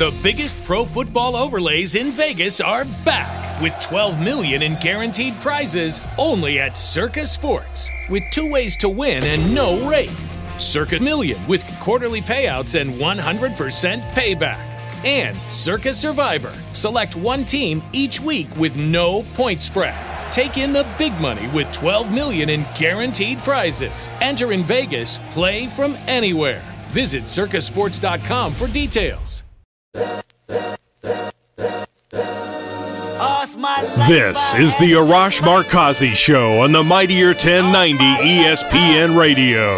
The biggest pro football overlays in Vegas are back with 12 million in guaranteed prizes only at Circa Sports with two ways to win and no rake. Circa Million with quarterly payouts and 100% payback. And Circa Survivor. Select one team each week with no point spread. Take in the big money with 12 million in guaranteed prizes. Enter in Vegas, play from anywhere. Visit circasports.com for details. This is the Arash Markazi Show on the Mightier 1090 ESPN Radio.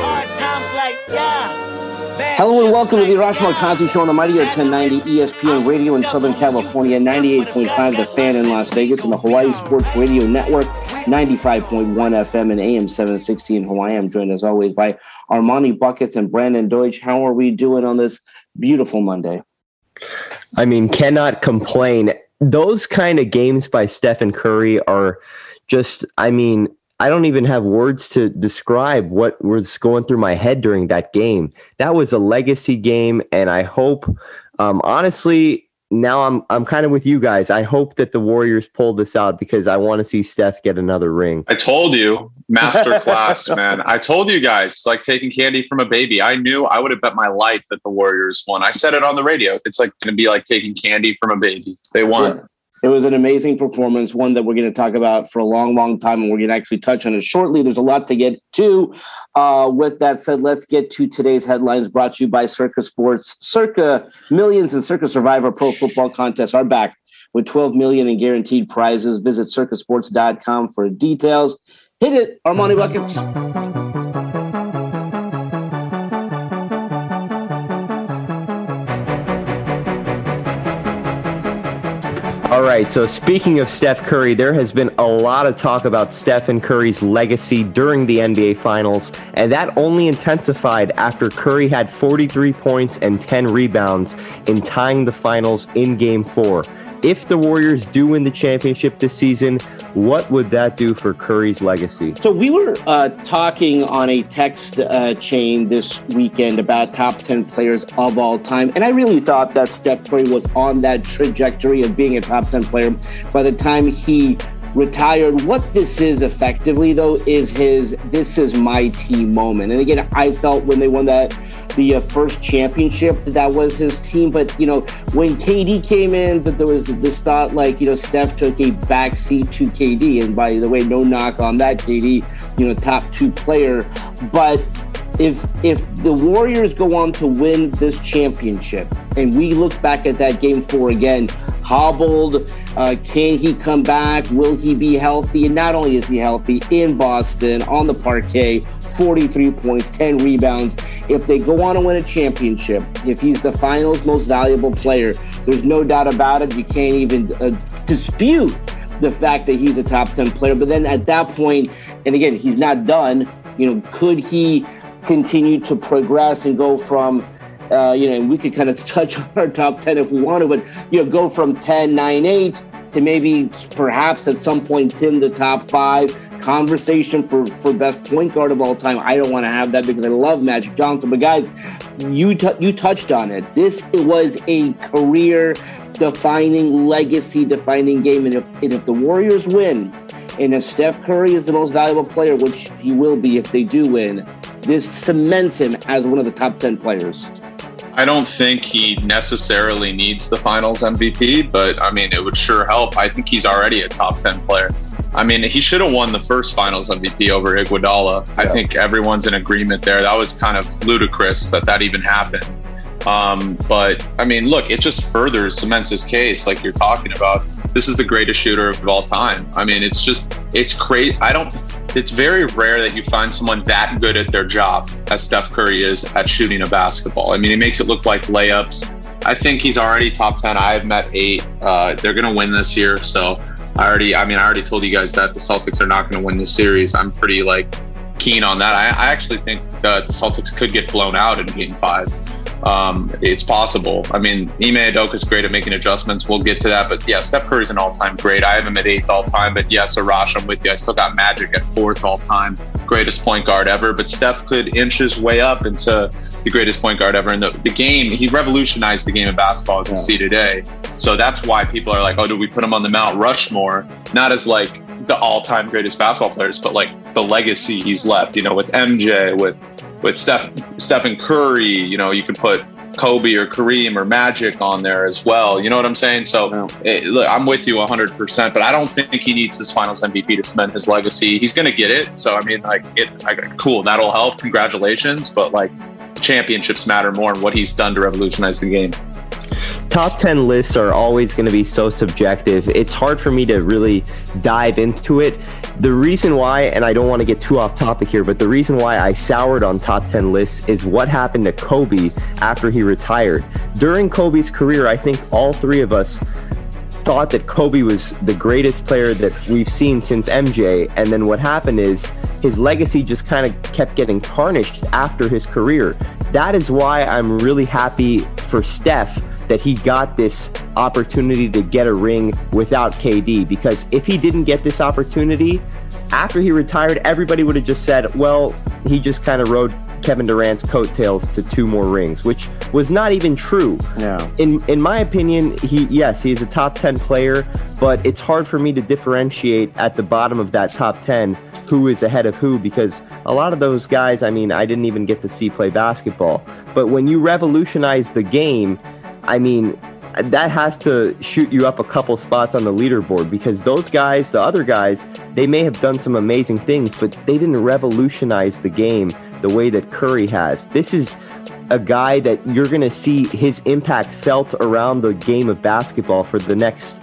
Hello and welcome to the Arash Markazi Show on the Mightier 1090 ESPN Radio in Southern California, 98.5 The Fan in Las Vegas, and the Hawaii Sports Radio Network, 95.1 FM and AM 760 in Hawaii. I'm joined as always by Armani Buckets and Brandon Deutsch. How are we doing on this beautiful Monday? I mean, cannot complain. Those kind of games by Stephen Curry are just, I mean, I don't even have words to describe what was going through my head during that game. That was a legacy game, and I hope, um, honestly, now I'm I'm kind of with you guys. I hope that the Warriors pull this out because I want to see Steph get another ring. I told you, master class, man. I told you guys, it's like taking candy from a baby. I knew I would have bet my life that the Warriors won. I said it on the radio. It's like going to be like taking candy from a baby. They won. It was an amazing performance, one that we're going to talk about for a long, long time, and we're going to actually touch on it shortly. There's a lot to get to. Uh, with that said, let's get to today's headlines brought to you by Circa Sports. Circa Millions and Circa Survivor Pro Football Contests are back with 12 million in guaranteed prizes. Visit circasports.com for details. Hit it, Armani Buckets. Right. So speaking of Steph Curry, there has been a lot of talk about Stephen Curry's legacy during the NBA Finals, and that only intensified after Curry had 43 points and 10 rebounds in tying the finals in Game Four. If the Warriors do win the championship this season, what would that do for Curry's legacy? So we were uh, talking on a text uh, chain this weekend about top 10 players of all time. And I really thought that Steph Curry was on that trajectory of being a top 10 player by the time he retired. What this is effectively, though, is his this is my team moment. And again, I felt when they won that the uh, first championship that that was his team. But you know, when KD came in, that there was this thought like you know Steph took a backseat to KD. And by the way, no knock on that, KD, you know, top two player, but if if the Warriors go on to win this championship, and we look back at that game four again, hobbled, uh, can he come back? Will he be healthy? And not only is he healthy in Boston on the parquet, 43 points, 10 rebounds. If they go on to win a championship, if he's the finals most valuable player, there's no doubt about it. You can't even uh, dispute the fact that he's a top 10 player. But then at that point, and again, he's not done, you know, could he continue to progress and go from uh, you know, and we could kind of touch on our top 10 if we want to, but, you know, go from 10, 9, 8 to maybe perhaps at some point in the top five conversation for, for best point guard of all time. I don't want to have that because I love Magic Johnson. But guys, you, t- you touched on it. This was a career defining, legacy defining game. And if, and if the Warriors win, and if Steph Curry is the most valuable player, which he will be if they do win, this cements him as one of the top 10 players. I don't think he necessarily needs the finals MVP, but I mean, it would sure help. I think he's already a top 10 player. I mean, he should have won the first finals MVP over Iguodala. Yeah. I think everyone's in agreement there. That was kind of ludicrous that that even happened. Um, but I mean, look, it just further cements his case, like you're talking about. This is the greatest shooter of all time. I mean, it's just, it's crazy. I don't, it's very rare that you find someone that good at their job as Steph Curry is at shooting a basketball. I mean, he makes it look like layups. I think he's already top 10. I've met eight. Uh, they're going to win this year. So I already, I mean, I already told you guys that the Celtics are not going to win this series. I'm pretty like keen on that. I, I actually think the Celtics could get blown out in game five. Um, it's possible. I mean, Ime Udoka is great at making adjustments. We'll get to that. But yeah, Steph Curry's an all time great. I have him at eighth all time. But yes, Arash, I'm with you. I still got Magic at fourth all time. Greatest point guard ever. But Steph could inch his way up into the greatest point guard ever. And the, the game, he revolutionized the game of basketball as we see today. So that's why people are like, oh, do we put him on the Mount Rushmore? Not as like the all time greatest basketball players, but like the legacy he's left, you know, with MJ, with with Steph, Stephen Curry, you know, you could put Kobe or Kareem or Magic on there as well. You know what I'm saying? So it, eh, look, I'm with you 100%, but I don't think he needs this finals MVP to cement his legacy. He's going to get it. So, I mean, like, it, I, cool, that'll help. Congratulations. But, like, championships matter more and what he's done to revolutionize the game top 10 lists are always going to be so subjective. It's hard for me to really dive into it. The reason why, and I don't want to get too off topic here, but the reason why I soured on top 10 lists is what happened to Kobe after he retired. During Kobe's career, I think all three of us thought that Kobe was the greatest player that we've seen since MJ. And then what happened is his legacy just kind of kept getting tarnished after his career. That is why I'm really happy for Steph that he got this opportunity to get a ring without KD. Because if he didn't get this opportunity, after he retired, everybody would have just said, well, he just kind of rode Kevin Durant's coattails to two more rings, which was not even true. Yeah. In in my opinion, he yes, he's a top 10 player, but it's hard for me to differentiate at the bottom of that top 10 who is ahead of who because a lot of those guys, I mean, I didn't even get to see play basketball. But when you revolutionize the game, I mean, that has to shoot you up a couple spots on the leaderboard because those guys, the other guys, they may have done some amazing things, but they didn't revolutionize the game the way that Curry has. This is a guy that you're going to see his impact felt around the game of basketball for the next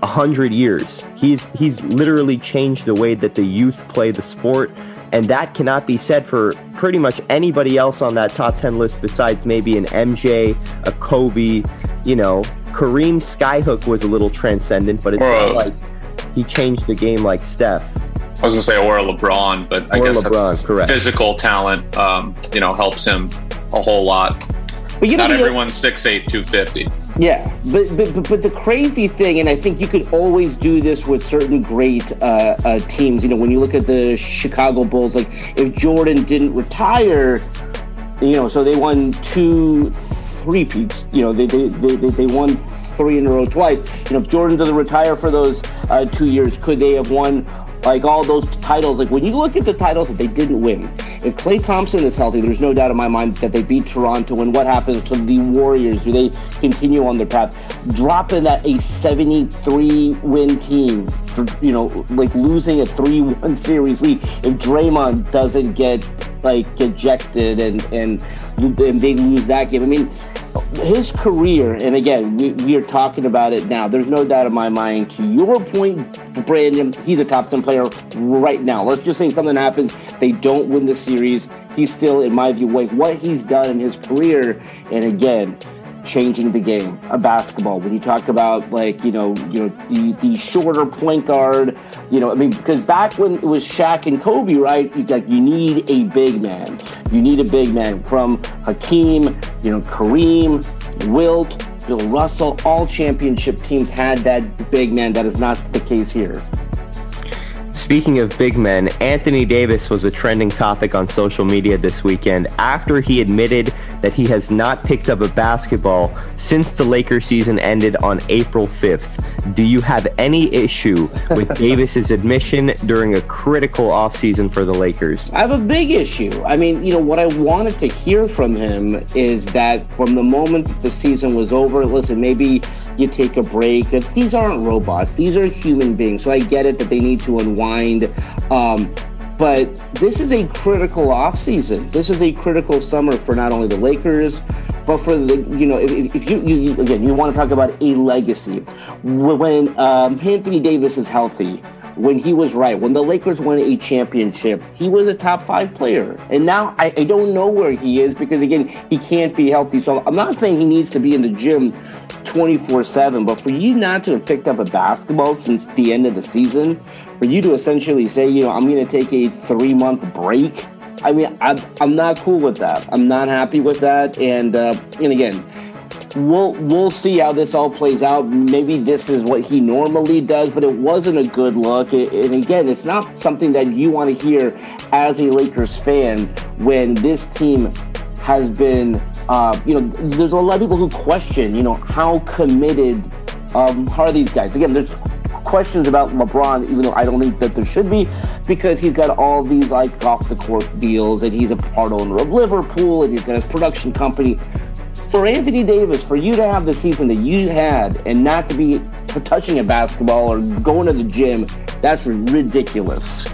100 years. He's he's literally changed the way that the youth play the sport and that cannot be said for pretty much anybody else on that top 10 list besides maybe an MJ, a Kobe, you know. Kareem Skyhook was a little transcendent, but it's not like he changed the game like Steph. I was gonna say or LeBron, but I or guess LeBron, correct. physical talent, um, you know, helps him a whole lot. But you know, not everyone's six eight two fifty. Yeah, but, but but the crazy thing, and I think you could always do this with certain great uh, uh, teams. You know, when you look at the Chicago Bulls, like if Jordan didn't retire, you know, so they won two, three peats. You know, they they, they, they won three in a row twice. You know, if Jordan doesn't retire for those uh, two years, could they have won like all those titles? Like when you look at the titles that they didn't win, if Klay Thompson is healthy, there's no doubt in my mind that they beat Toronto. And what happens to the Warriors? Do they continue on their path? Dropping that a 73 win team, you know, like losing a 3 1 series lead. If Draymond doesn't get like ejected and, and, and they lose that game, I mean, his career, and again, we, we, are talking about it now. There's no doubt in my mind. To your point, Brandon, he's a top 10 player right now. Let's just say something happens, they don't win the series. He's still, in my view, like what he's done in his career. And again, changing the game of basketball. When you talk about like you know you know the the shorter point guard, you know I mean because back when it was Shaq and Kobe, right? You, like you need a big man. You need a big man from Hakeem, you know Kareem, Wilt, Bill Russell. All championship teams had that big man. That is not the case here. Speaking of big men, Anthony Davis was a trending topic on social media this weekend after he admitted that he has not picked up a basketball since the Lakers season ended on April 5th. Do you have any issue with Davis's admission during a critical offseason for the Lakers? I have a big issue. I mean, you know, what I wanted to hear from him is that from the moment the season was over, listen, maybe you take a break. These aren't robots, these are human beings. So I get it that they need to unwind mind. Um, but this is a critical offseason. This is a critical summer for not only the Lakers, but for the you know if, if you, you, again you want to talk about a legacy when um, Anthony Davis is healthy when he was right. When the Lakers won a championship, he was a top five player. And now I, I, don't know where he is because, again, he can't be healthy. So I'm not saying he needs to be in the gym 24 7, but for you not to have picked up a basketball since the end of the season, for you to essentially say, you know, I'm going to take a three month break I mean, I'm, I'm not cool with that. I'm not happy with that. And uh, and again, we'll we'll see how this all plays out. Maybe this is what he normally does, but it wasn't a good look. And again, it's not something that you want to hear as a Lakers fan when this team has been. Uh, you know, there's a lot of people who question, you know, how committed um, are these guys? Again, there's questions about LeBron, even though I don't think that there should be, because he's got all these like off the court deals and he's a part owner of Liverpool and he's got his production company for Anthony Davis, for you to have the season that you had and not to be touching a basketball or going to the gym, that's ridiculous.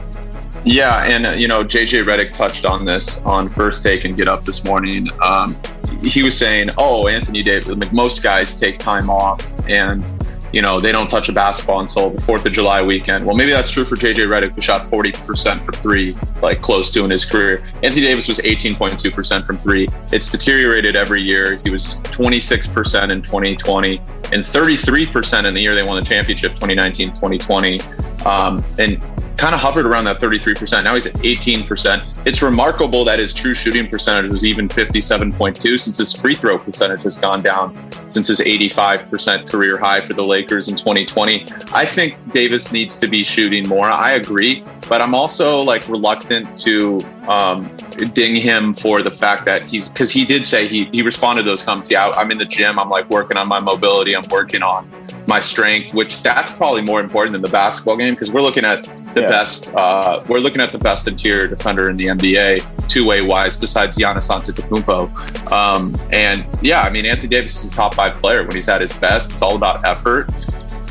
Yeah, and uh, you know, JJ Redick touched on this on First Take and Get Up this morning. Um, he was saying, "Oh, Anthony Davis, like most guys take time off, and you know, they don't touch a basketball until the 4th of July weekend. Well, maybe that's true for JJ Redick, who shot 40% from three, like close to in his career. Anthony Davis was 18.2% from three. It's deteriorated every year. He was 26% in 2020 and 33% in the year they won the championship, 2019 2020. Um, and kind of hovered around that 33%. Now he's at 18%. It's remarkable that his true shooting percentage was even 57.2 since his free throw percentage has gone down since his 85% career high for the Lakers in 2020. I think Davis needs to be shooting more. I agree, but I'm also like reluctant to um, ding him for the fact that he's because he did say he he responded to those comments. Yeah, I'm in the gym. I'm like working on my mobility. I'm working on my strength, which that's probably more important than the basketball game because we're looking at the yeah. best. Uh, we're looking at the best interior defender in the NBA, two way wise, besides Giannis Antetokounmpo. Um, and yeah, I mean Anthony Davis is a top five player when he's at his best. It's all about effort.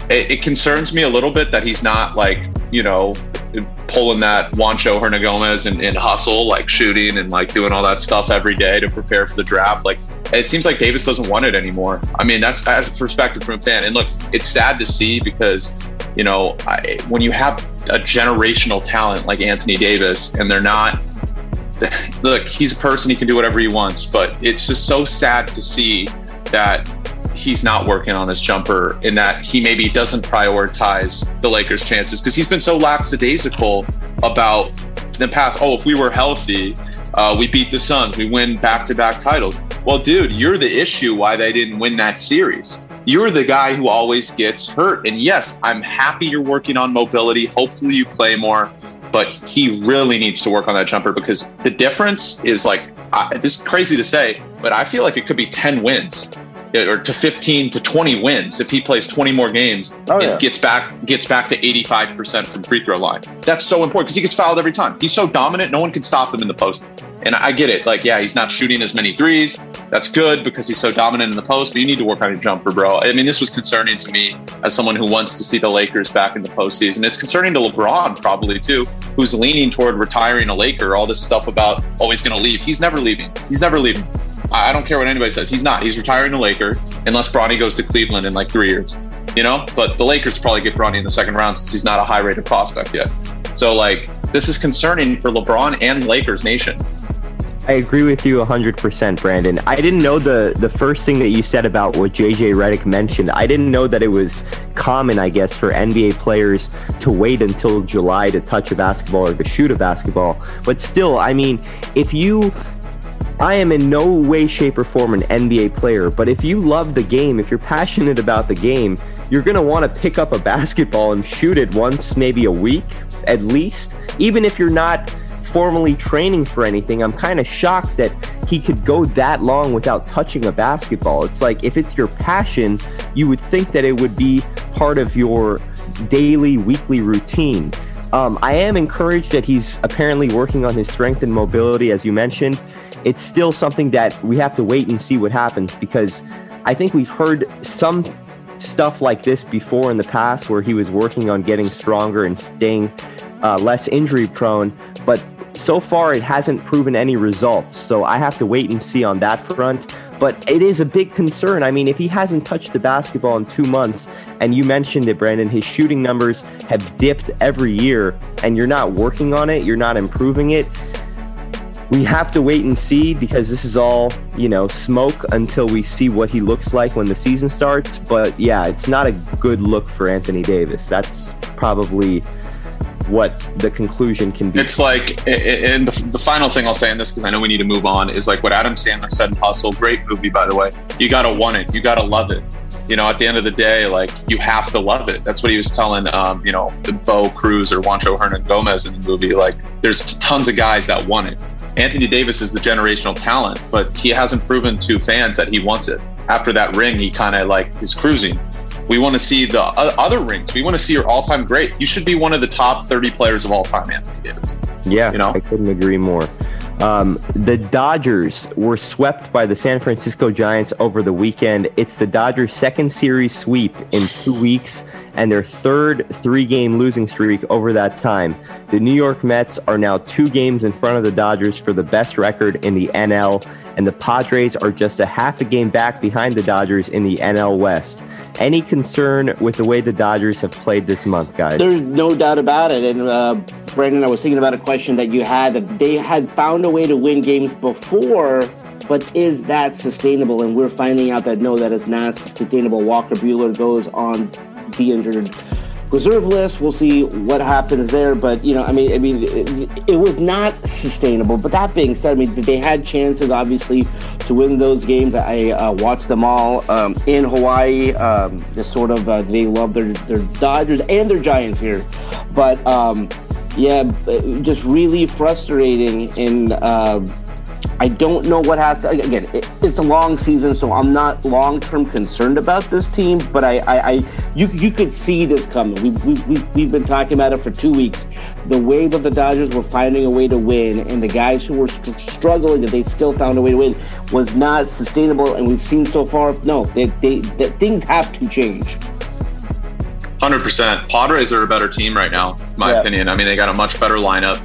It, it concerns me a little bit that he's not like you know pulling that Juancho Hernangomez and, and hustle, like shooting and like doing all that stuff every day to prepare for the draft. Like it seems like Davis doesn't want it anymore. I mean, that's as a perspective from a fan. And look, it's sad to see because, you know, I, when you have a generational talent like Anthony Davis and they're not, look, he's a person, he can do whatever he wants, but it's just so sad to see that he's not working on this jumper in that he maybe doesn't prioritize the Lakers' chances because he's been so lackadaisical about the past. Oh, if we were healthy, uh, we beat the Suns, we win back to back titles. Well, dude, you're the issue why they didn't win that series. You're the guy who always gets hurt. And yes, I'm happy you're working on mobility. Hopefully, you play more. But he really needs to work on that jumper because the difference is like, uh, this is crazy to say, but I feel like it could be 10 wins or to 15 to 20 wins if he plays 20 more games oh, and yeah. gets back gets back to 85% from free throw line. That's so important because he gets fouled every time. He's so dominant, no one can stop him in the post. And I get it. Like, yeah, he's not shooting as many threes. That's good because he's so dominant in the post, but you need to work on your jumper, bro. I mean, this was concerning to me as someone who wants to see the Lakers back in the postseason. It's concerning to LeBron, probably too, who's leaning toward retiring a Laker. All this stuff about, oh, he's going to leave. He's never leaving. He's never leaving. I don't care what anybody says. He's not. He's retiring a Laker unless Bronny goes to Cleveland in like three years. You know, but the Lakers probably get Bronny in the second round since he's not a high rated prospect yet. So like this is concerning for LeBron and Lakers nation. I agree with you 100%, Brandon. I didn't know the, the first thing that you said about what JJ Redick mentioned. I didn't know that it was common, I guess, for NBA players to wait until July to touch a basketball or to shoot a basketball. But still, I mean, if you I am in no way, shape, or form an NBA player, but if you love the game, if you're passionate about the game, you're going to want to pick up a basketball and shoot it once, maybe a week at least. Even if you're not formally training for anything, I'm kind of shocked that he could go that long without touching a basketball. It's like if it's your passion, you would think that it would be part of your daily, weekly routine. Um, I am encouraged that he's apparently working on his strength and mobility, as you mentioned it's still something that we have to wait and see what happens because I think we've heard some stuff like this before in the past where he was working on getting stronger and staying uh, less injury prone, but so far it hasn't proven any results. So I have to wait and see on that front. But it is a big concern. I mean, if he hasn't touched the basketball in two months, and you mentioned it, Brandon, his shooting numbers have dipped every year, and you're not working on it, you're not improving it we have to wait and see because this is all, you know, smoke until we see what he looks like when the season starts. But yeah, it's not a good look for Anthony Davis. That's probably what the conclusion can be. It's like, and the, final thing I'll say on this, because I know we need to move on, is like what Adam Sandler said in Hustle. Great movie, by the way. You got to want it. You got to love it. You know, at the end of the day, like you have to love it. That's what he was telling, um, you know, the Bo Cruz or Juancho Hernangomez in the movie. Like, there's tons of guys that want it. Anthony Davis is the generational talent, but he hasn't proven to fans that he wants it. After that ring, he kind of like is cruising. We want to see the other rings. We want to see your all-time great. You should be one of the top 30 players of all time, Anthony Davis. Yeah, you know? I couldn't agree more. Um, the Dodgers were swept by the San Francisco Giants over the weekend. It's the Dodgers' second series sweep in two weeks and their third three game losing streak over that time. The New York Mets are now two games in front of the Dodgers for the best record in the NL, and the Padres are just a half a game back behind the Dodgers in the NL West. Any concern with the way the Dodgers have played this month, guys? There's no doubt about it. And uh, Brandon, I was thinking about a question that you had that they had found a way to win games before, but is that sustainable? And we're finding out that no, that is not sustainable. Walker Buehler goes on the injured reserve list. We'll see what happens there. But you know, I mean, I mean, it, it, was not sustainable. But that being said, I mean, they had chances obviously to win those games. I uh, watched them all um, in Hawaii. Um, just sort of, uh, they love their their Dodgers and their Giants here, but. Um, yeah, just really frustrating in uh, I don't know what has to. Again, it, it's a long season, so I'm not long term concerned about this team. But I, I, I, you, you could see this coming. We, we, we, we've been talking about it for two weeks. The way that the Dodgers were finding a way to win, and the guys who were str- struggling, that they still found a way to win, was not sustainable. And we've seen so far, no, they, they, that things have to change. Hundred percent. Padres are a better team right now, in my yeah. opinion. I mean, they got a much better lineup.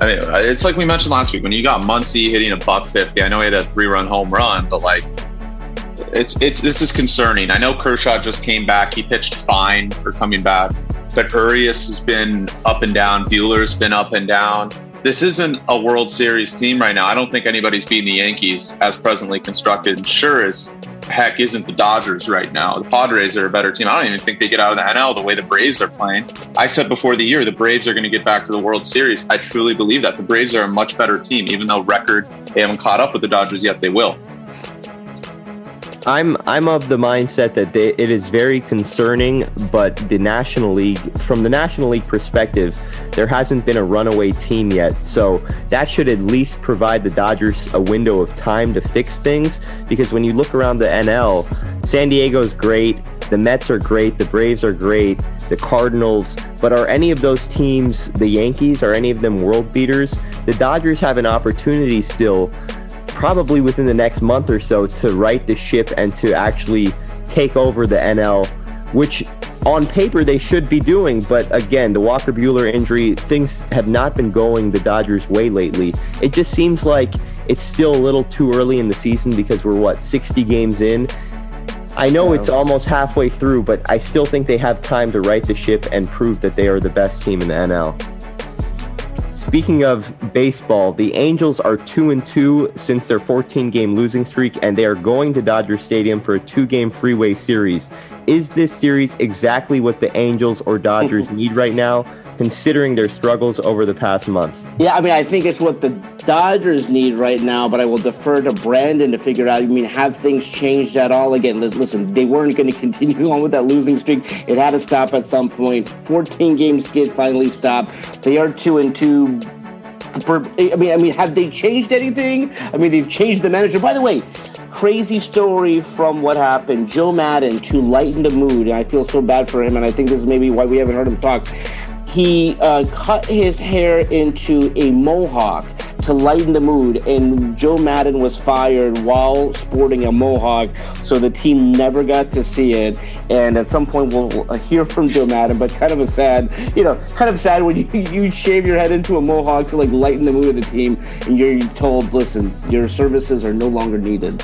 I mean, it's like we mentioned last week when you got Muncy hitting a buck fifty. I know he had a three-run home run, but like, it's it's this is concerning. I know Kershaw just came back; he pitched fine for coming back, but Urias has been up and down. Buehler's been up and down. This isn't a World Series team right now. I don't think anybody's beating the Yankees as presently constructed. Sure as heck isn't the Dodgers right now. The Padres are a better team. I don't even think they get out of the NL the way the Braves are playing. I said before the year the Braves are going to get back to the World Series. I truly believe that. The Braves are a much better team, even though record they haven't caught up with the Dodgers yet. They will. I'm I'm of the mindset that they, it is very concerning, but the National League, from the National League perspective, there hasn't been a runaway team yet. So that should at least provide the Dodgers a window of time to fix things. Because when you look around the NL, San Diego's great, the Mets are great, the Braves are great, the Cardinals, but are any of those teams the Yankees? Are any of them world beaters? The Dodgers have an opportunity still probably within the next month or so to right the ship and to actually take over the NL, which on paper they should be doing. But again, the Walker Buehler injury, things have not been going the Dodgers' way lately. It just seems like it's still a little too early in the season because we're what 60 games in. I know it's almost halfway through, but I still think they have time to right the ship and prove that they are the best team in the NL. Speaking of baseball, the Angels are 2 and 2 since their 14 game losing streak and they are going to Dodger Stadium for a two-game freeway series. Is this series exactly what the Angels or Dodgers need right now? Considering their struggles over the past month? Yeah, I mean, I think it's what the Dodgers need right now, but I will defer to Brandon to figure out. I mean, have things changed at all? Again, listen, they weren't going to continue on with that losing streak. It had to stop at some point. 14 game skid finally stopped. They are two and two. I mean, I mean, have they changed anything? I mean, they've changed the manager. By the way, crazy story from what happened. Joe Maddon to lighten the mood, and I feel so bad for him, and I think this is maybe why we haven't heard him talk he uh, cut his hair into a mohawk to lighten the mood, and Joe Maddon was fired while sporting a mohawk, so the team never got to see it. And at some point, we'll hear from Joe Maddon, but kind of a sad, you know, kind of sad when you, you shave your head into a mohawk to like lighten the mood of the team, and you're told, listen, your services are no longer needed.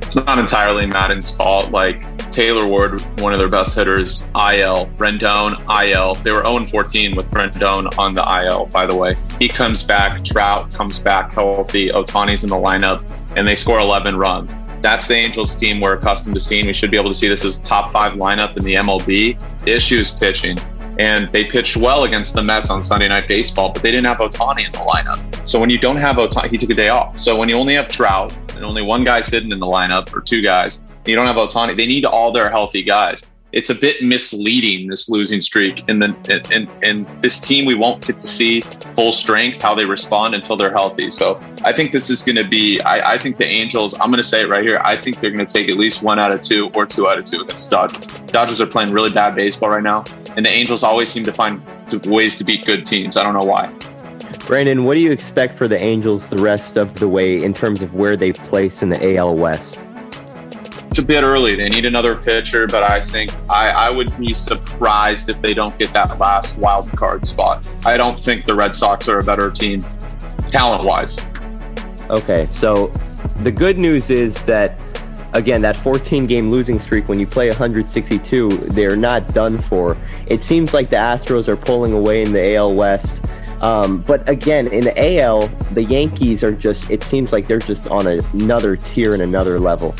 It's not entirely Maddon's fault. Like Taylor Ward, one of their best hitters, IL. Rendon, IL. They were 0 14 with Rendon on the IL, by the way. He comes back, Trout comes back healthy, Ohtani's in the lineup, and they score 11 runs. That's the Angels team we're accustomed to seeing. We should be able to see this as top five lineup in the MLB. The issue is pitching. and they pitched well against the Mets on Sunday Night Baseball, but they didn't have Ohtani in the lineup. So when you don't have Ohtani, he took a day off. So when you only have Trout and only one guy's sitting in the lineup or two guys, you don't have Ohtani. They need all their healthy guys. It's a bit misleading this losing streak and then and, and this team. We won't get to see full strength how they respond until they're healthy. So i think this is going to be I, I, think the angels i'm going to say it right here i think they're going to take at least one out of two or two out of two against the dodgers. Dodgers are playing really bad baseball right now and the angels always seem to find ways to beat good teams. I don't know why. Brandon what do you expect for the angels the rest of the way in terms of where they place in the al west it's a bit early. They need another pitcher, but I think I, I would be surprised if they don't get that last wild card spot. I don't think the Red Sox are a better team talent wise. Okay, so the good news is that again, that 14 game losing streak, when you play 162, they're not done for. It seems like the Astros are pulling away in the AL West. Um, but again, in the AL, the Yankees are just, it seems like they're just on another tier and another level.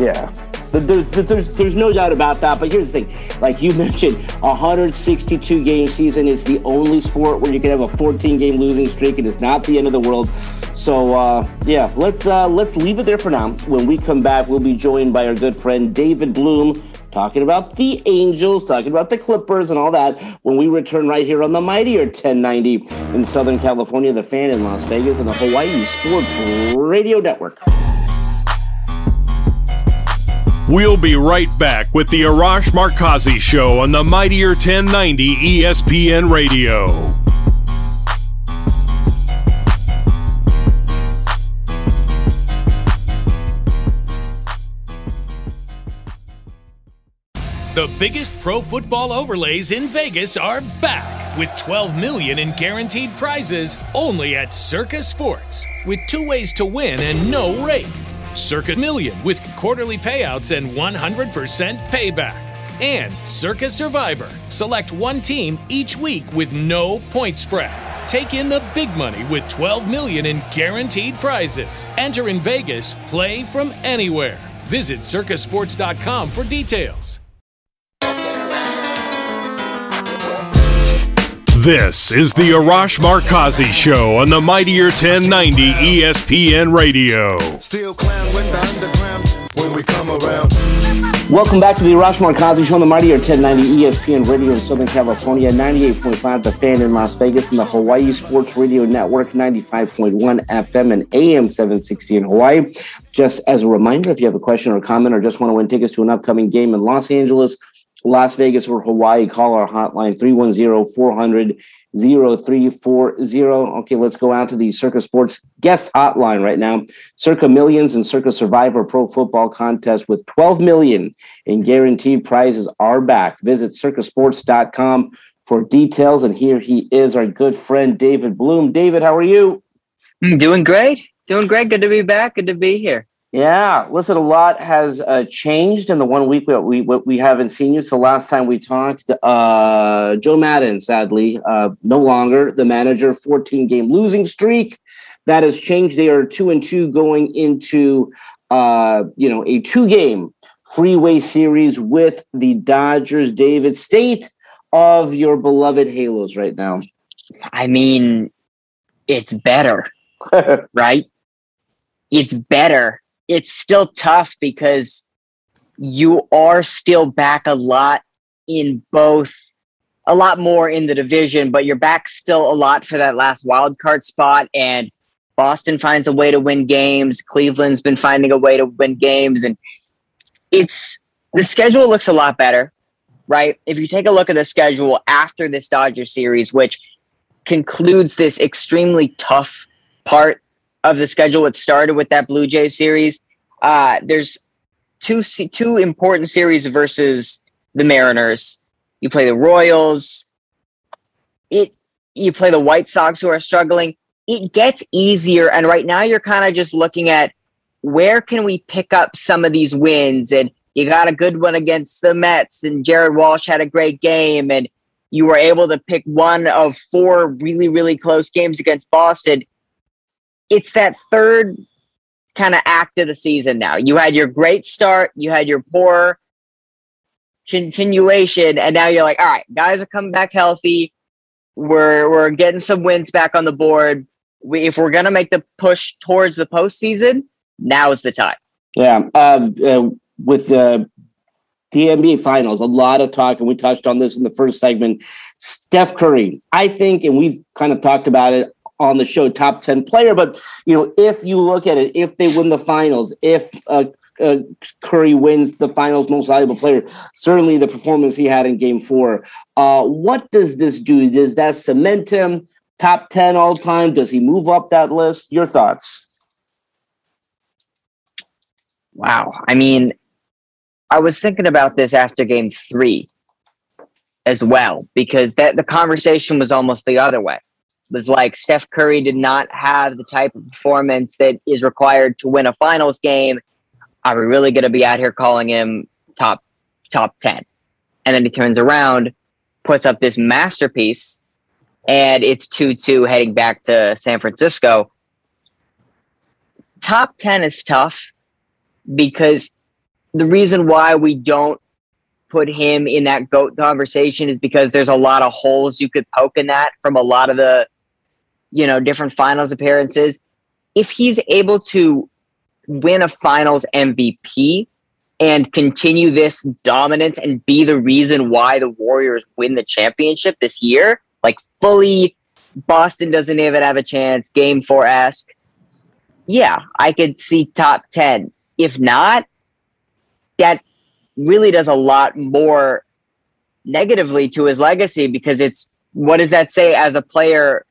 Yeah. There's, there's, there's no doubt about that. But here's the thing like you mentioned, 162 game season is the only sport where you can have a 14 game losing streak, and it's not the end of the world. So uh, yeah, let's uh, let's leave it there for now. When we come back, we'll be joined by our good friend David Bloom, talking about the Angels, talking about the Clippers, and all that. When we return right here on the mightier 1090 in Southern California, the Fan in Las Vegas, and the Hawaii Sports Radio Network. We'll be right back with the Arash Markazi Show on the Mightier 1090 ESPN Radio. The biggest pro football overlays in Vegas are back with 12 million in guaranteed prizes only at Circa Sports with two ways to win and no rake. Circa Million with quarterly payouts and 100% payback. And Circa Survivor. Select one team each week with no point spread. Take in the big money with 12 million in guaranteed prizes. Enter in Vegas, play from anywhere. Visit circasports.com for details. This is the Arash Markazi Show on the Mightier 1090 ESPN Radio. Welcome back to the Arash Markazi Show on the Mightier 1090 ESPN Radio in Southern California, 98.5 The Fan in Las Vegas, and the Hawaii Sports Radio Network, 95.1 FM and AM 760 in Hawaii. Just as a reminder, if you have a question or comment or just want to win tickets to an upcoming game in Los Angeles, Las Vegas or Hawaii, call our hotline 310 400 0340. Okay, let's go out to the Circa Sports guest hotline right now. Circa Millions and Circa Survivor Pro Football Contest with 12 million in guaranteed prizes are back. Visit circasports.com for details. And here he is, our good friend David Bloom. David, how are you? I'm doing great. Doing great. Good to be back. Good to be here. Yeah, listen, a lot has uh, changed in the one week that we we haven't seen you. So last time we talked, uh, Joe Maddon, sadly, uh, no longer the manager. Fourteen game losing streak that has changed. They are two and two going into uh, you know a two game freeway series with the Dodgers. David, state of your beloved Halos right now. I mean, it's better, right? It's better it's still tough because you are still back a lot in both a lot more in the division, but you're back still a lot for that last wild card spot. And Boston finds a way to win games. Cleveland's been finding a way to win games. And it's the schedule looks a lot better, right? If you take a look at the schedule after this Dodger series, which concludes this extremely tough part of the schedule. It started with that Blue Jays series. Uh, there's two two important series versus the Mariners. You play the Royals. It you play the White Sox who are struggling. It gets easier, and right now you're kind of just looking at where can we pick up some of these wins. And you got a good one against the Mets, and Jared Walsh had a great game, and you were able to pick one of four really really close games against Boston it's that third kind of act of the season now. You had your great start, you had your poor continuation. And now you're like, all right, guys are coming back healthy. We're we're getting some wins back on the board. We, if we're gonna make the push towards the postseason, now is the time. Yeah, uh, uh, with the NBA Finals, a lot of talk, and we touched on this in the first segment. Steph Curry, I think, and we've kind of talked about it on the show, top ten player. But you know, if you look at it, if they win the finals, if uh, uh, Curry wins the finals most valuable player, certainly the performance he had in game four. Uh, what does this do? Does that cement him top 10 all time? Does he move up that list? Your thoughts? Wow. I mean, I was thinking about this after game three as well, because that the conversation was almost the other way. Was like Steph Curry did not have the type of performance that is required to win a finals game. Are we really going to be out here calling him top top 10? And then he turns around, puts up this masterpiece, and it's 2 2 heading back to San Francisco. Top 10 is tough because the reason why we don't put him in that GOAT conversation is because there's a lot of holes you could poke in that from a lot of the, you know, different finals appearances. If he's able to win a finals MVP and continue this dominance and be the reason why the Warriors win the championship this year, like fully Boston doesn't even have a chance, game four esque. Yeah, I could see top 10. If not, that really does a lot more negatively to his legacy because it's what does that say as a player?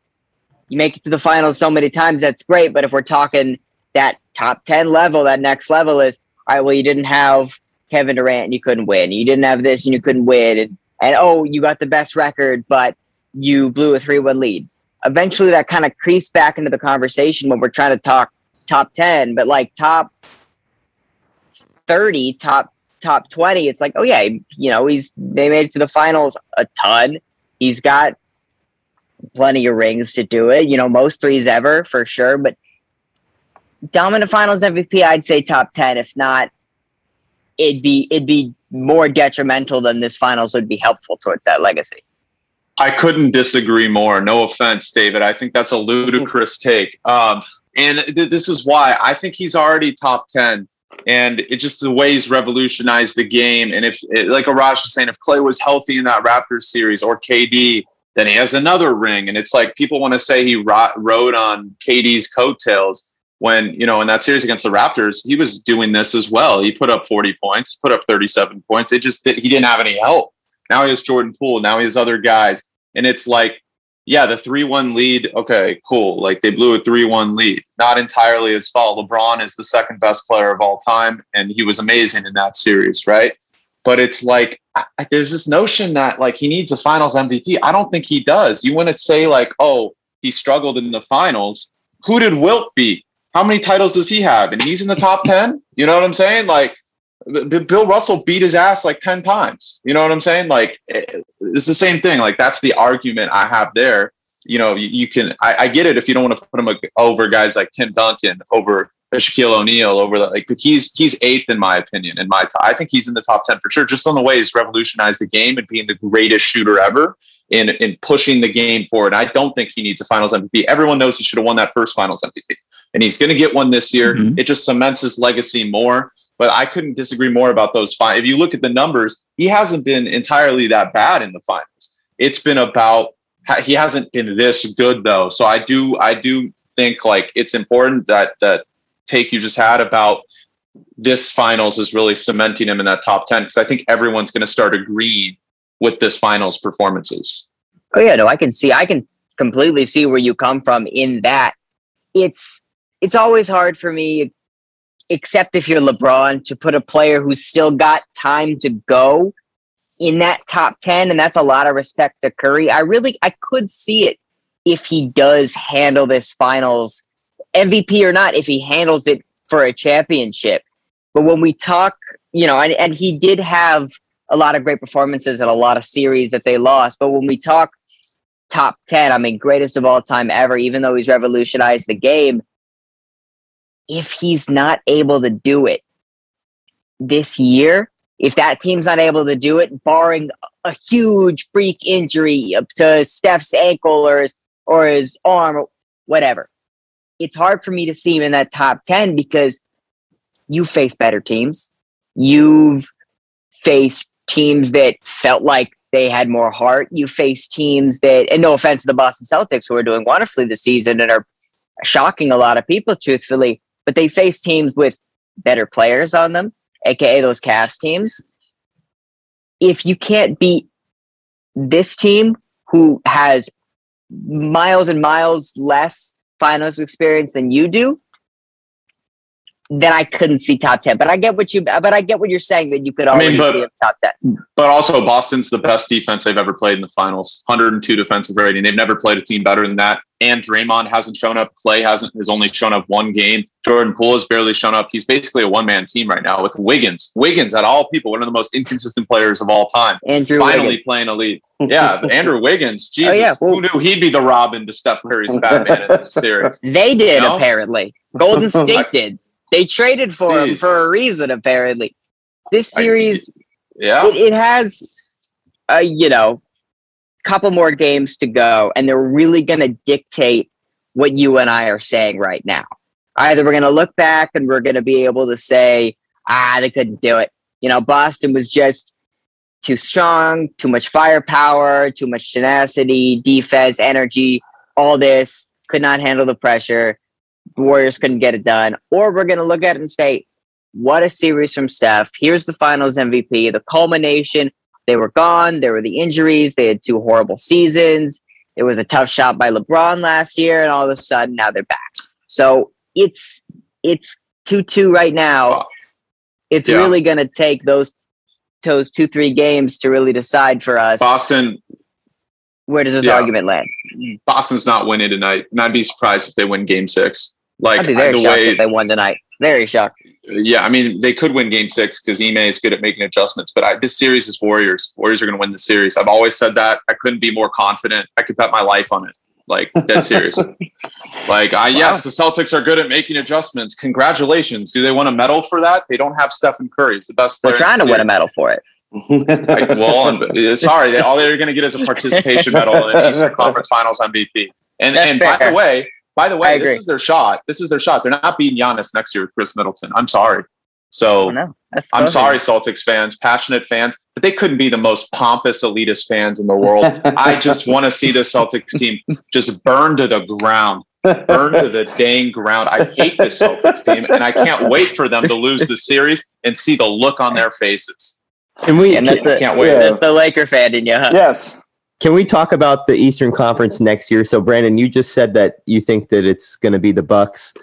You make it to the finals so many times, that's great. But if we're talking that top 10 level, that next level is, all right, well, you didn't have Kevin Durant and you couldn't win. You didn't have this and you couldn't win. And, and oh, you got the best record, but you blew a 3 1 lead. Eventually, that kind of creeps back into the conversation when we're trying to talk top 10, but like top 30, top top 20, it's like, oh yeah, you know, he's they made it to the finals a ton. He's got plenty of rings to do it, you know, most threes ever for sure, but dominant finals MVP, I'd say top 10. If not, it'd be it'd be more detrimental than this finals would be helpful towards that legacy. I couldn't disagree more. No offense, David. I think that's a ludicrous take. Um, and th- this is why I think he's already top 10 and it just the way he's revolutionized the game. And if, like Arash was saying, if Klay was healthy in that Raptors series or KD, then he has another ring. And it's like people want to say he ro- rode on KD's coattails when, you know, in that series against the Raptors, he was doing this as well. He put up 40 points, put up 37 points. It just did, he didn't have any help. Now he has Jordan Poole. Now he has other guys. And it's like, yeah, the 3 1 lead, okay, cool. Like they blew a 3 1 lead. Not entirely his fault. LeBron is the second best player of all time, and he was amazing in that series, right? But it's like, I, there's this notion that like he needs a finals MVP. I don't think he does. You want to say, like, oh, he struggled in the finals. Who did Wilt beat? How many titles does he have? And he's in the top 10? You know what I'm saying? Like, Bill Russell beat his ass like 10 times. You know what I'm saying? Like, eh, it's the same thing. Like, that's the argument I have there. You know, you, you can, I, I, get it if you don't want to put him over guys like Tim Duncan, over Shaquille O'Neal, over that. like, but he's, he's eighth in my opinion. In my, t- I think he's in the top 10 for sure, just on the way he's revolutionized the game and being the greatest shooter ever in, in pushing the game forward. I don't think he needs a finals MVP. Everyone knows he should have won that first finals MVP and he's going to get one this year. Mm-hmm. It just cements his legacy more. But I couldn't disagree more about those five. If you look at the numbers, he hasn't been entirely that bad in the finals. It's been about he hasn't been this good though. So I do I do think like it's important that that take you just had about this finals is really cementing him in that top 10 because I think everyone's going to start agreeing with this finals performances. Oh yeah, no, I can see I can completely see where you come from in that. It's it's always hard for me except if you're LeBron, to put a player who's still got time to go in that top 10. And that's a lot of respect to Curry. I really, I could see it if he does handle this finals, MVP or not, if he handles it for a championship. But when we talk, you know, and, and he did have a lot of great performances and a lot of series that they lost. But when we talk top 10, I mean, greatest of all time ever, even though he's revolutionized the game, if he's not able to do it this year, If that team's not able to do it, barring a huge freak injury to Steph's ankle or his, or his arm or whatever, it's hard for me to see him in that top 10 because you face better teams. You've faced teams that felt like they had more heart. You face teams that, and no offense to the Boston Celtics, who are doing wonderfully this season and are shocking a lot of people, truthfully, but they face teams with better players on them, aka those Cavs teams. If you can't beat this team, who has miles and miles less finals experience than you do, then I couldn't see top ten. But I get what you. But I get what you're saying that you could already I mean, but, see top ten. But also, Boston's the best defense they've ever played in the finals. 102 defensive rating. They've never played a team better than that. And Draymond hasn't shown up. Klay hasn't. Has only shown up one game. Jordan Poole has barely shown up. He's basically a one man team right now with Wiggins. Wiggins, at all people, one of the most inconsistent players of all time. Andrew finally Wiggins. playing elite. Yeah, Andrew Wiggins. Jesus, oh, yeah. Well, who knew he'd be the Robin to Steph Curry's Batman in this series? They did you know? apparently. Golden State did. They traded for Jeez. him for a reason, apparently. This series, I, yeah, it, it has, a you know, couple more games to go, and they're really going to dictate what you and I are saying right now. Either we're going to look back and we're going to be able to say, ah, they couldn't do it. You know, Boston was just too strong, too much firepower, too much tenacity, defense, energy, all this, could not handle the pressure. Warriors couldn't get it done. Or we're going to look at it and say, what a series from Steph. Here's the finals MVP, the culmination. They were gone. There were the injuries. They had two horrible seasons. It was a tough shot by LeBron last year, and all of a sudden now they're back. So it's it's two two right now. It's yeah. really going to take those those two three games to really decide for us. Boston. Where does this yeah. argument land? Boston's not winning tonight, and I'd be surprised if they win Game Six. Like I'd be very shocked way, if they won tonight. Very shocked. Yeah, I mean they could win Game Six because Ime is good at making adjustments. But I, this series is Warriors. Warriors are going to win the series. I've always said that. I couldn't be more confident. I could bet my life on it. Like dead serious. like I wow. yes, the Celtics are good at making adjustments. Congratulations. Do they want a medal for that? They don't have Stephen Curry. He's the best player. They're trying to win a medal for it. Well, uh, sorry, all they're going to get is a participation medal in Eastern Conference Finals MVP. And That's and fair. by the way, by the way, this is their shot. This is their shot. They're not beating Giannis next year with Khris Middleton. I'm sorry. So I'm sorry, Celtics fans, passionate fans, but they couldn't be the most pompous, elitist fans in the world. I just want to see the Celtics team just burn to the ground, burn to the dang ground. I hate this Celtics team, and I can't wait for them to lose the series and see the look on their faces. And we and that's can't, can't wait. That's the Laker fan in you. Huh? Yes. Can we talk about the Eastern Conference next year? So, Brandon, you just said that you think that it's going to be the Bucks.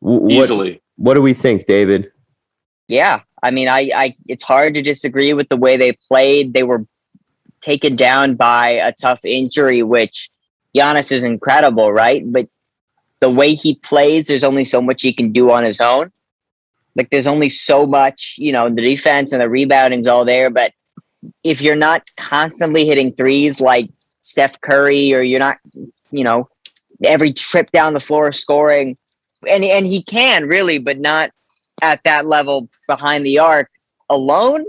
What, Easily. What do we think, David? Yeah, I mean, I, I, it's hard to disagree with the way they played. They were taken down by a tough injury, which Giannis is incredible, right? But the way he plays, there's only so much he can do on his own. Like, there's only so much, you know, the defense and the rebounding's all there, but if you're not constantly hitting threes like Steph Curry, or you're not, you know, every trip down the floor scoring, and and he can really, but not at that level behind the arc alone.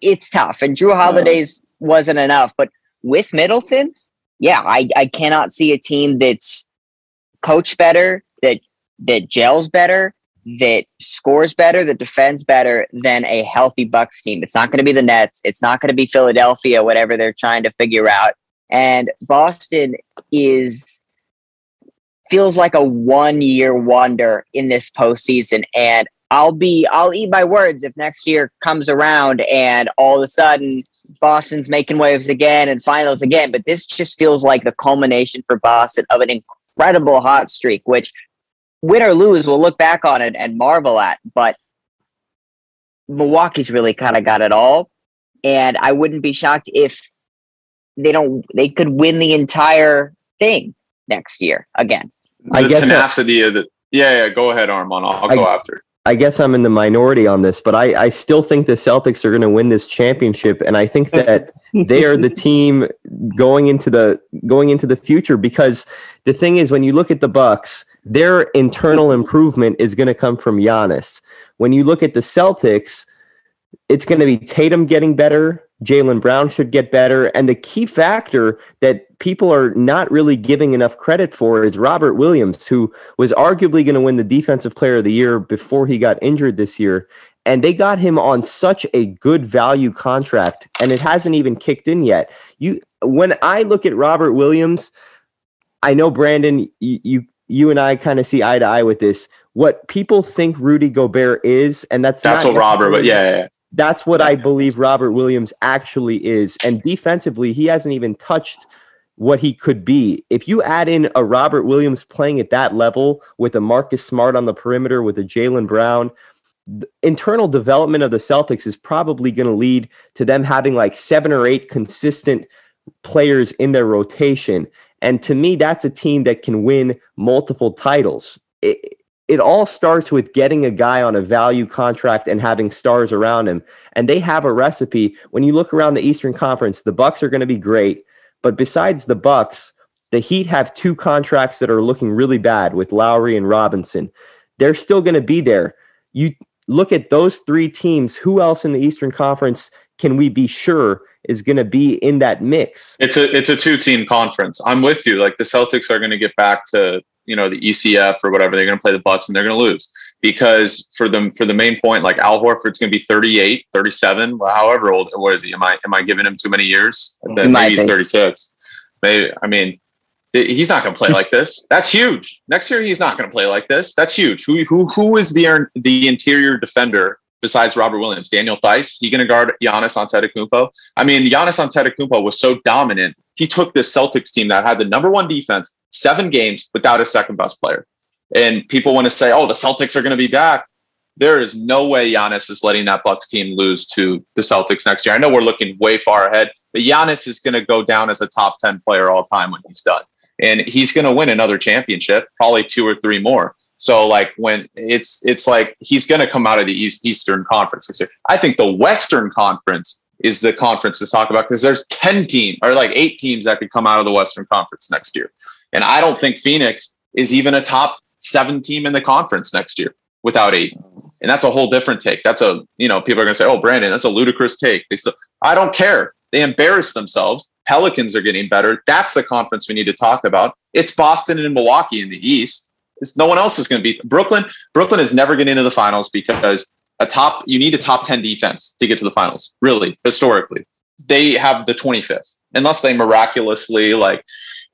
It's tough, and Jrue Holiday's wasn't enough. But with Middleton, yeah, I, I cannot see a team that's coached better, that that gels better, that scores better, that defends better than a healthy Bucks team. It's not going to be the Nets. It's not going to be Philadelphia, whatever they're trying to figure out. And Boston is feels like a one year wonder in this postseason. And I'll be I'll eat my words if next year comes around and all of a sudden Boston's making waves again and finals again. But this just feels like the culmination for Boston of an incredible hot streak, which win or lose, we'll look back on it and marvel at. But Milwaukee's really kind of got it all. And I wouldn't be shocked if they don't they could win the entire thing next year again. The I guess tenacity that, of the yeah, yeah, go ahead, Armand. I'll, I'll I, go after. I guess I'm in the minority on this, but I, I still think the Celtics are going to win this championship, and I think that they are the team going into the going into the future. Because the thing is, when you look at the Bucks, their internal improvement is going to come from Giannis. When you look at the Celtics, it's going to be Tatum getting better. Jaylen Brown should get better. And the key factor that people are not really giving enough credit for is Robert Williams, who was arguably going to win the Defensive Player of the Year before he got injured this year. And they got him on such a good value contract, and it hasn't even kicked in yet. You, when I look at Robert Williams, I know Brandon, you, you, you and I kind of see eye to eye with this. What people think Rudy Gobert is, and that's that's what Robert, but yeah, yeah, yeah. That's what I believe Robert Williams actually is. And defensively, he hasn't even touched what he could be. If you add in a Robert Williams playing at that level with a Marcus Smart on the perimeter, with a Jaylen Brown, internal development of the Celtics is probably going to lead to them having like seven or eight consistent players in their rotation. And to me, that's a team that can win multiple titles. It, it all starts with getting a guy on a value contract and having stars around him. And they have a recipe. When you look around the Eastern Conference, the Bucks are going to be great, but besides the Bucks, the Heat have two contracts that are looking really bad with Lowry and Robinson. They're still going to be there. You look at those three teams, who else in the Eastern Conference can we be sure is going to be in that mix? It's a it's a two team conference. I'm with you. Like the Celtics are going to get back to you know the ECF or whatever, they're going to play the Bucks and they're going to lose because for them for the main point, like Al Horford's going to be 38, 37, however old. What is he? Am I am I giving him too many years? Then maybe he's 36. Maybe I mean he's not going to play like this. That's huge. Next year he's not going to play like this. That's huge. Who who who is the the interior defender besides Robert Williams? Daniel Theis. He going to guard Giannis Antetokounmpo. I mean, Giannis Antetokounmpo was so dominant. He took this Celtics team that had the number one defense, seven games without a second best player. And people want to say, "Oh, the Celtics are going to be back." There is no way Giannis is letting that Bucks team lose to the Celtics next year. I know we're looking way far ahead, but Giannis is going to go down as a top 10 player all time when he's done. And he's going to win another championship, probably two or three more. So like when it's it's like he's going to come out of the East Eastern Conference. I think the Western Conference is the conference to talk about because there's 10 teams or like Ayton teams that could come out of the Western Conference next year. And I don't think Phoenix is even a top seven team in the conference next year without eight. And that's a whole different take. That's a, you know, people are going to say, oh, Brandon, that's a ludicrous take. They still, I don't care. They embarrass themselves. Pelicans are getting better. That's the conference we need to talk about. It's Boston and Milwaukee in the East. It's, no one else is going to be Brooklyn. Brooklyn is never getting into the finals because a top you need a top 10 defense to get to the finals really historically they have the 25th unless they miraculously like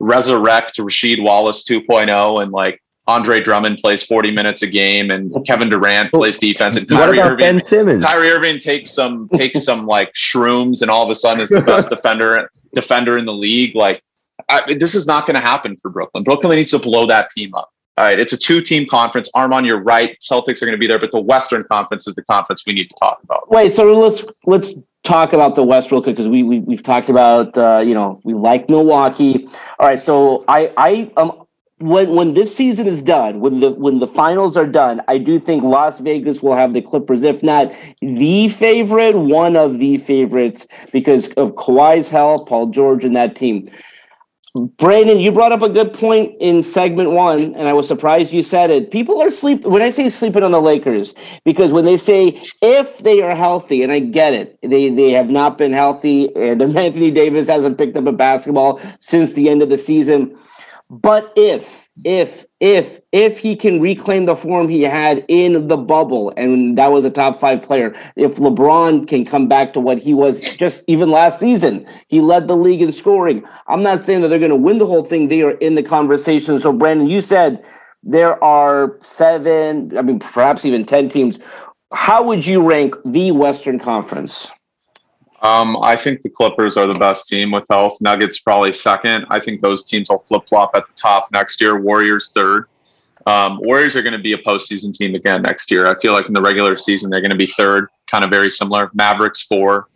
resurrect Rasheed Wallace 2.0 and like Andre Drummond plays 40 minutes a game and Kevin Durant plays defense and Kyrie Irving, Ben Simmons? Kyrie Irving takes some takes some like shrooms and all of a sudden is the best defender defender in the league like I, this is not going to happen for Brooklyn. Brooklyn needs to blow that team up. All right, it's a two-team conference. Armon, you're right. Celtics are going to be there, but the Western Conference is the conference we need to talk about. Wait, so let's let's talk about the West real quick because we, we we've talked about uh, you know we like Milwaukee. All right, so I I um when when this season is done, when the when the finals are done, I do think Las Vegas will have the Clippers, if not the favorite, one of the favorites because of Kawhi's help, Paul George, and that team. Brandon, you brought up a good point in segment one, and I was surprised you said it. People are sleep when I say sleeping on the Lakers because when they say if they are healthy, and I get it, they they have not been healthy, and Anthony Davis hasn't picked up a basketball since the end of the season. But if, if, if, if he can reclaim the form he had in the bubble, and that was a top five player, if LeBron can come back to what he was just even last season, he led the league in scoring. I'm not saying that they're going to win the whole thing. They are in the conversation. So, Brandon, you said there are seven, I mean, perhaps even 10 teams. How would you rank the Western Conference? Um, I think the Clippers are the best team with health. Nuggets probably second. I think those teams will flip flop at the top next year. Warriors third. Um, Warriors are going to be a postseason team again next year. I feel like in the regular season they're going to be third, kind of very similar. Mavericks four.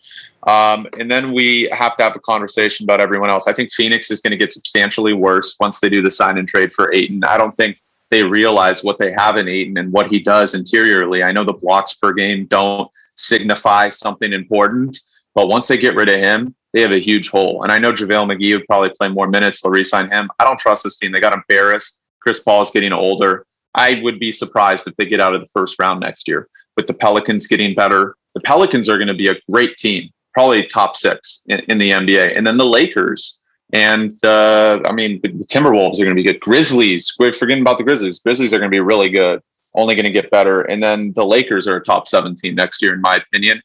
Um, and then we have to have a conversation about everyone else. I think Phoenix is going to get substantially worse once they do the sign and trade for Ayton. I don't think they realize what they have in Ayton and what he does interiorly. I know the blocks per game don't signify something important, but once they get rid of him, they have a huge hole. And I know JaVale McGee would probably play more minutes. They'll resign him. I don't trust this team. They got embarrassed. Chris Paul is getting older. I would be surprised if they get out of the first round next year. With the Pelicans getting better, The Pelicans are going to be a great team, probably top six in, in the NBA. And then the Lakers and the, I mean, the Timberwolves are going to be good. Grizzlies, we're forgetting about the Grizzlies. Grizzlies are going to be really good, only going to get better. And then the Lakers are a top 17 next year, in my opinion,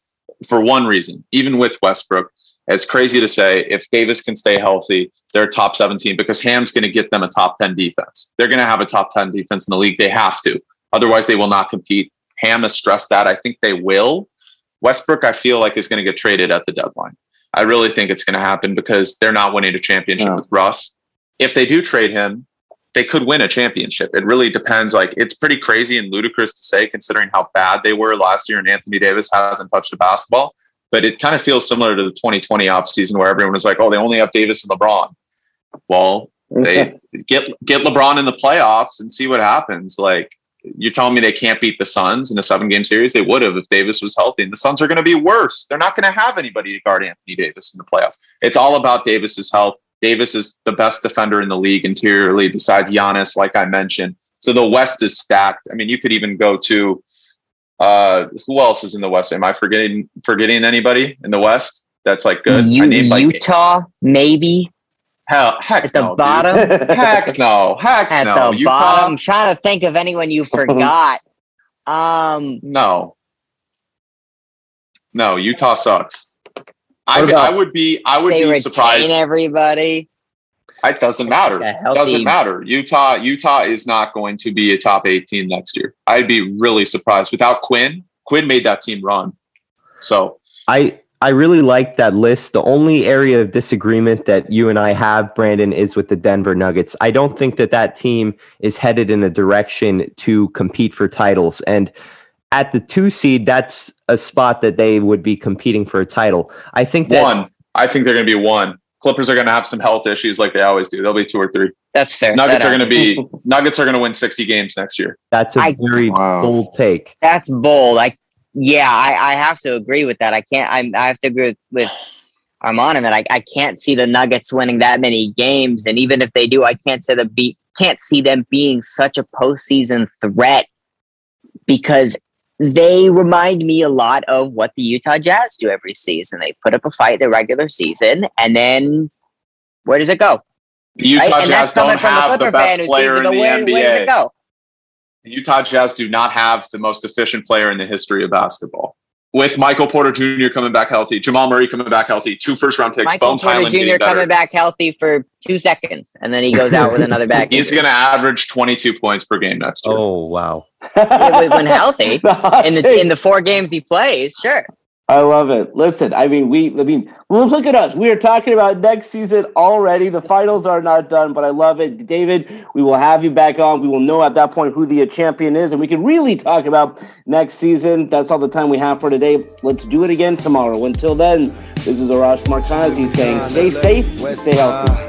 for one reason. Even with Westbrook, it's crazy to say if Davis can stay healthy, they're top 17 because Ham's going to get them a top 10 defense. They're going to have a top 10 defense in the league. They have to. Otherwise, they will not compete. Ham has stressed that. I think they will. Westbrook, I feel like, is going to get traded at the deadline. I really think it's going to happen because they're not winning a championship no. with Russ. If they do trade him, they could win a championship. It really depends. Like it's pretty crazy and ludicrous to say, considering how bad they were last year, and Anthony Davis hasn't touched a basketball. But it kind of feels similar to the 2020 offseason where everyone was like, "Oh, they only have Davis and LeBron." Well, they get get LeBron in the playoffs and see what happens. Like you're telling me they can't beat the Suns in a seven game series? They would have if Davis was healthy. And the Suns are going to be worse. They're not going to have anybody to guard Anthony Davis in the playoffs. It's all about Davis's health. Davis is the best defender in the league interiorly, besides Giannis, like I mentioned. So the West is stacked. I mean, you could even go to uh, who else is in the West? Am I forgetting forgetting anybody in the West? That's like good. U- like Utah, maybe. Hell, heck at the no, bottom. heck no, heck at no. the Utah? bottom. I'm trying to think of anyone you forgot. um, no, no. Utah sucks. I, I would be. I would be surprised. Everybody. It doesn't matter. It doesn't matter. Utah. Utah is not going to be a top eight team next year. I'd be really surprised without Quin. Quin made that team run. So I I really like that list. The only area of disagreement that you and I have, Brandon, is with the Denver Nuggets. I don't think that that team is headed in a direction to compete for titles. And at the two seed, that's a spot that they would be competing for a title. I think that one. I think they're going to be one. Clippers are going to have some health issues like they always do. They'll be two or three. That's fair. Nuggets that are going to be Nuggets are going to win 60 games next year. That's a I, very wow. bold take. That's bold. I yeah, I, I have to agree with that. I can't. I'm, I have to agree with, with Armand that I, I can't see the Nuggets winning that many games, and even if they do, I can't see them be can't see them being such a postseason threat because they remind me a lot of what the Utah Jazz do every season. They put up a fight the regular season, and then where does it go? The Utah right? Jazz don't have the best player in the where, NBA. Where does it go? The Utah Jazz do not have the most efficient player in the history of basketball. With Michael Porter Jr. coming back healthy, Jamal Murray coming back healthy, two first round picks, Michael Bones Porter Hyland Jr. coming back healthy for two seconds, and then he goes out with another back. He's going to average 22 points per game next year. Oh wow! when healthy in the in the four games he plays, sure. I love it. Listen, I mean, we, I mean, look at us. We are talking about next season already. The finals are not done, but I love it. David, we will have you back on. We will know at that point who the champion is, and we can really talk about next season. That's all the time we have for today. Let's do it again tomorrow. Until then, this is Arash Markazi saying stay safe, stay healthy.